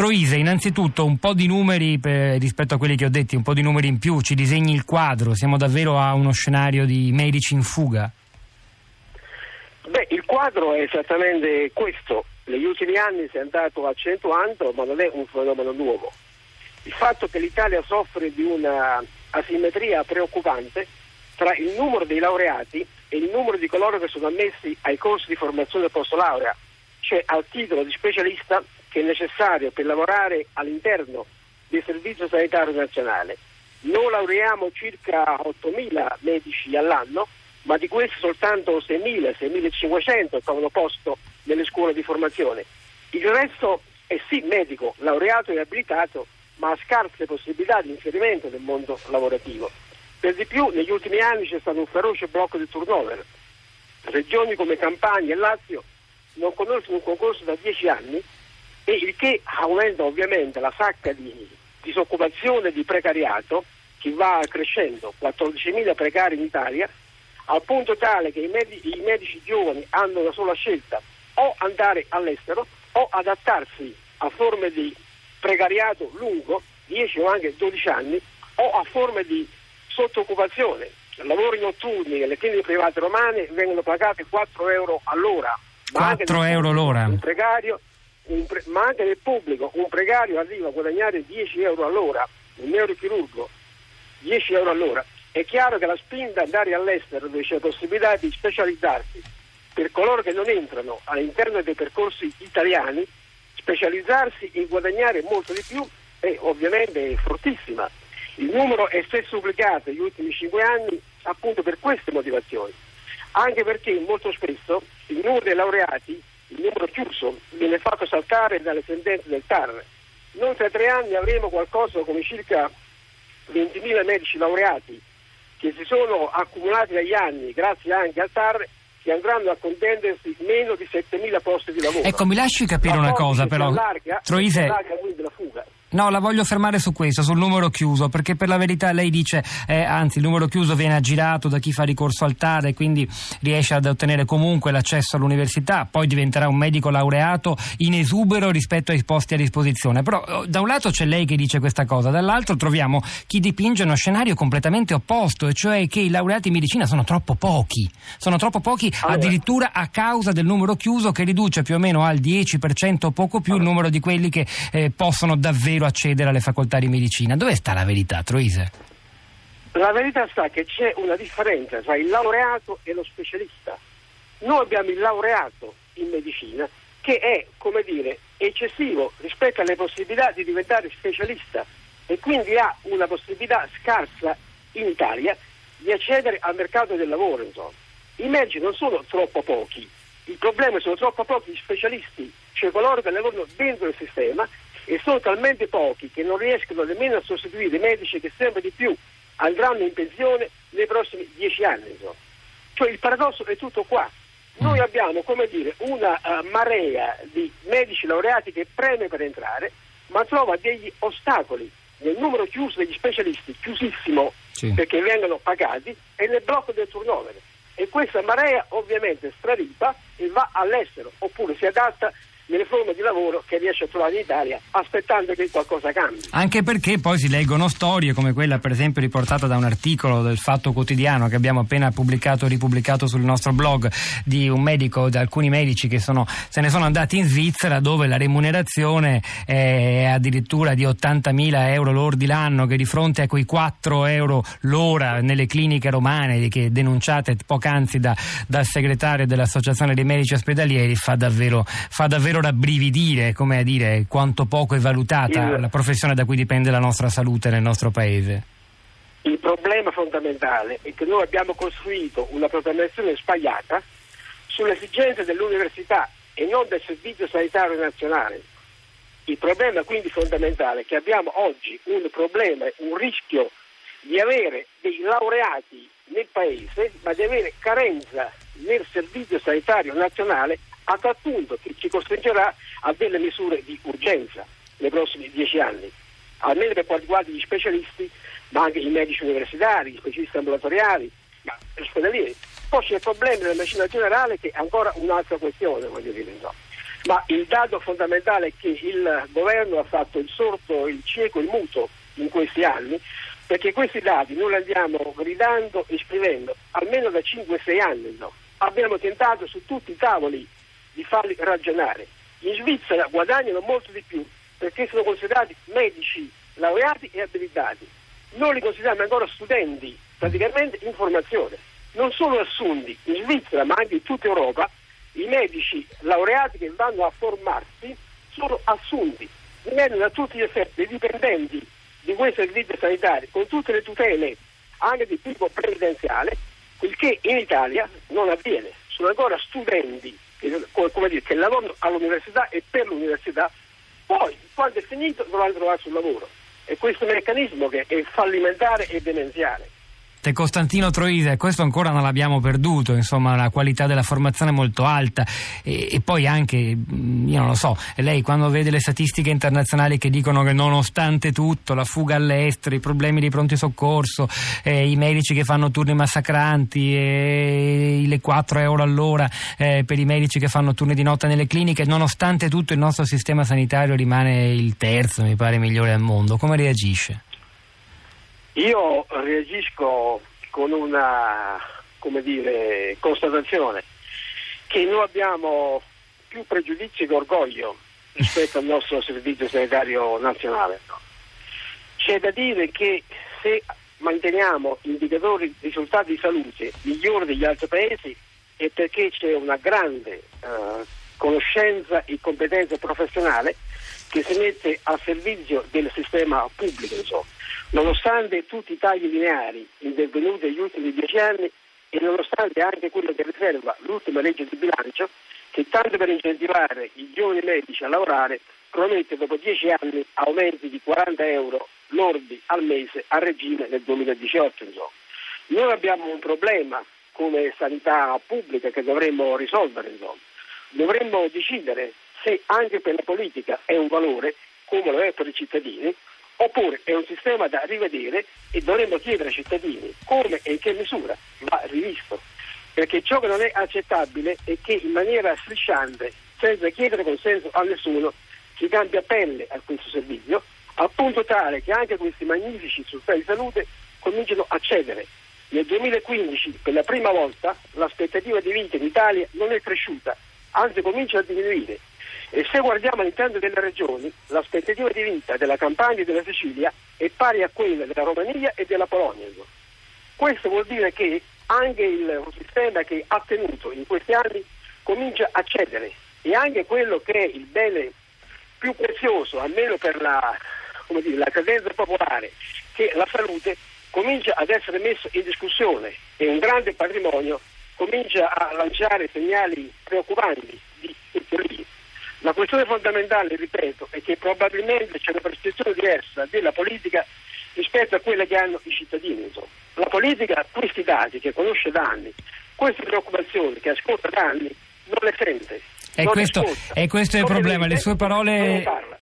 Troise, innanzitutto un po' di numeri per, rispetto a quelli che ho detto, un po' di numeri in più, ci disegni il quadro, siamo davvero a uno scenario di medici in fuga? Beh, il quadro è esattamente questo. Negli ultimi anni si è andato accentuando, ma non è un fenomeno nuovo. Il fatto che l'Italia soffre di una asimmetria preoccupante tra il numero dei laureati e il numero di coloro che sono ammessi ai corsi di formazione post laurea, cioè al titolo di specialista che è necessario per lavorare all'interno del Servizio Sanitario Nazionale. Noi laureiamo circa 8.000 medici all'anno, ma di questi soltanto 6.000, 6.500 trovano posto nelle scuole di formazione. Il resto è sì medico, laureato e abilitato, ma ha scarse possibilità di inserimento nel mondo lavorativo. Per di più, negli ultimi anni c'è stato un feroce blocco di turnover. Regioni come Campania e Lazio non conoscono un concorso da dieci anni e il che aumenta ovviamente la sacca di disoccupazione e di precariato che va crescendo, 14.000 precari in Italia, al punto tale che i medici, i medici giovani hanno una sola scelta, o andare all'estero o adattarsi a forme di precariato lungo, 10 o anche 12 anni, o a forme di sottoccupazione. Lavori notturni nelle cliniche private romane vengono pagati 4 euro all'ora. 4 euro l'ora? Un precario, pre- ma anche nel pubblico un precario arriva a guadagnare 10 euro all'ora, un neurochirurgo 10 euro all'ora. È chiaro che la spinta ad andare all'estero dove c'è la possibilità di specializzarsi per coloro che non entrano all'interno dei percorsi italiani, specializzarsi e guadagnare molto di più è ovviamente fortissima. Il numero è spesso duplicato negli ultimi 5 anni appunto per queste motivazioni, anche perché molto spesso il numero dei laureati, il numero chiuso, viene fatto saltare dalle sentenze del TAR. Noi tra tre anni avremo qualcosa come circa 20.000 medici laureati che si sono accumulati negli anni grazie anche al TAR che andranno a contendersi meno di 7.000 posti di lavoro. Ecco, mi lasci capire La una cosa però. allarga, Troise, si allarga quindi la fuga. No, la voglio fermare su questo, sul numero chiuso, perché per la verità lei dice, eh, anzi il numero chiuso viene aggirato da chi fa ricorso al TAR e quindi riesce ad ottenere comunque l'accesso all'università, poi diventerà un medico laureato in esubero rispetto ai posti a disposizione. Però oh, da un lato c'è lei che dice questa cosa, dall'altro troviamo chi dipinge uno scenario completamente opposto, e cioè che i laureati in medicina sono troppo pochi, sono troppo pochi Allora. addirittura a causa del numero chiuso che riduce più o meno al 10% o poco più il numero di quelli che eh, possono davvero accedere alle facoltà di medicina. Dove sta la verità, Troise? La verità sta che c'è una differenza tra il laureato e lo specialista. Noi abbiamo il laureato in medicina che è, come dire, eccessivo rispetto alle possibilità di diventare specialista e quindi ha una possibilità scarsa in Italia di accedere al mercato del lavoro. Insomma. I medici non sono troppo pochi, il problema sono troppo pochi specialisti, cioè coloro che lavorano dentro il sistema e sono talmente pochi che non riescono nemmeno a sostituire i medici che sempre di più andranno in pensione nei prossimi dieci anni. insomma. Cioè il paradosso è tutto qua. Noi abbiamo, come dire, una eh, marea di medici laureati che preme per entrare, ma trova degli ostacoli nel numero chiuso degli specialisti, chiusissimo Sì. perché vengono pagati, e nel blocco del turnover. E questa marea ovviamente straripa e va all'estero, oppure si adatta nelle forme di lavoro che riesce a trovare in Italia, aspettando che qualcosa cambi. Anche perché poi si leggono storie come quella per esempio riportata da un articolo del Fatto Quotidiano che abbiamo appena pubblicato e ripubblicato sul nostro blog di un medico, di alcuni medici che sono, se ne sono andati in Svizzera dove la remunerazione è addirittura di 80.000 euro lordi l'anno che di fronte a quei 4 euro l'ora nelle cliniche romane che denunciate poc'anzi da, dal segretario dell'Associazione dei Medici Ospedalieri fa davvero, fa davvero rabbrividire, come a dire quanto poco è valutata Il- la professione da cui dipende la nostra salute nel nostro paese. Il problema fondamentale è che noi abbiamo costruito una programmazione sbagliata sulle esigenze dell'università e non del Servizio Sanitario Nazionale. Il problema quindi fondamentale è che abbiamo oggi un problema, un rischio di avere dei laureati nel Paese, ma di avere carenza nel Servizio Sanitario Nazionale a tal punto che ci costringerà a delle misure di urgenza nei prossimi dieci anni, almeno per quanto riguarda gli specialisti, ma anche i medici universitari, gli specialisti ambulatoriali, ma ospedalieri. Poi c'è il problema della medicina generale che è ancora un'altra questione, voglio dire. no. Ma il dato fondamentale è che il governo ha fatto il sordo, il cieco, il muto in questi anni, perché questi dati noi li andiamo gridando e scrivendo almeno da 5-6 anni. No? Abbiamo tentato su tutti i tavoli di farli ragionare. In Svizzera guadagnano molto di più perché sono considerati medici laureati e abilitati. Noi li consideriamo ancora studenti, praticamente in formazione. Non solo assunti in Svizzera ma anche in tutta Europa i medici laureati che vanno a formarsi sono assunti, divengono a tutti gli effetti dipendenti di quei servizi sanitari con tutte le tutele anche di tipo previdenziale, il che in Italia non avviene. Sono ancora studenti come dire, che lavorano all'università e per l'università, poi quando è finito dovranno trovarsi un lavoro. E questo meccanismo che è fallimentare e demenziale. Costantino Troise, questo ancora non l'abbiamo perduto, insomma la qualità della formazione è molto alta e, e, poi anche, io non lo so, lei quando vede le statistiche internazionali che dicono che nonostante tutto, la fuga all'estero, i problemi di pronto soccorso, eh, i medici che fanno turni massacranti, eh, le 4 euro all'ora eh, per i medici che fanno turni di notte nelle cliniche, nonostante tutto il nostro sistema sanitario rimane il terzo, mi pare, migliore al mondo, come reagisce? Io reagisco con una dire, constatazione che noi abbiamo più pregiudizi che orgoglio rispetto al nostro servizio sanitario nazionale. C'è da dire che se manteniamo indicatori risultati di salute migliori degli altri paesi è perché c'è una grande uh, conoscenza e competenza professionale che si mette al servizio del sistema pubblico. Insomma. Nonostante tutti i tagli lineari intervenuti negli ultimi dieci anni e nonostante anche quello che riserva l'ultima legge di bilancio, che tanto per incentivare i giovani medici a lavorare promette dopo dieci anni aumenti di 40 euro lordi al mese a regime nel 2018. Insomma. Noi abbiamo un problema come sanità pubblica che dovremmo risolvere. Insomma. Dovremmo decidere se anche per la politica è un valore, come lo è per i cittadini, oppure è un sistema da rivedere e dovremmo chiedere ai cittadini come e in che misura va rivisto. Perché ciò che non è accettabile è che in maniera strisciante, senza chiedere consenso a nessuno, si cambia pelle a questo servizio, al punto tale che anche questi magnifici risultati di salute cominciano a cedere. Nel 2015, per la prima volta, l'aspettativa di vita in Italia non è cresciuta, anzi comincia a diminuire e se guardiamo all'interno delle regioni, l'aspettativa di vita della Campania e della Sicilia è pari a quella della Romania e della Polonia. Questo vuol dire che anche il sistema che ha tenuto in questi anni comincia a cedere e anche quello che è il bene più prezioso, almeno per la, dire, la credenza popolare, che è la salute, comincia ad essere messo in discussione e un grande patrimonio comincia a lanciare segnali preoccupanti di. La questione fondamentale, ripeto, è che probabilmente c'è una percezione diversa della politica rispetto a quella che hanno i cittadini. Insomma. La politica questi dati che conosce da anni, queste preoccupazioni che ascolta da anni, non le sente. E questo, e questo, è il problema, le sue parole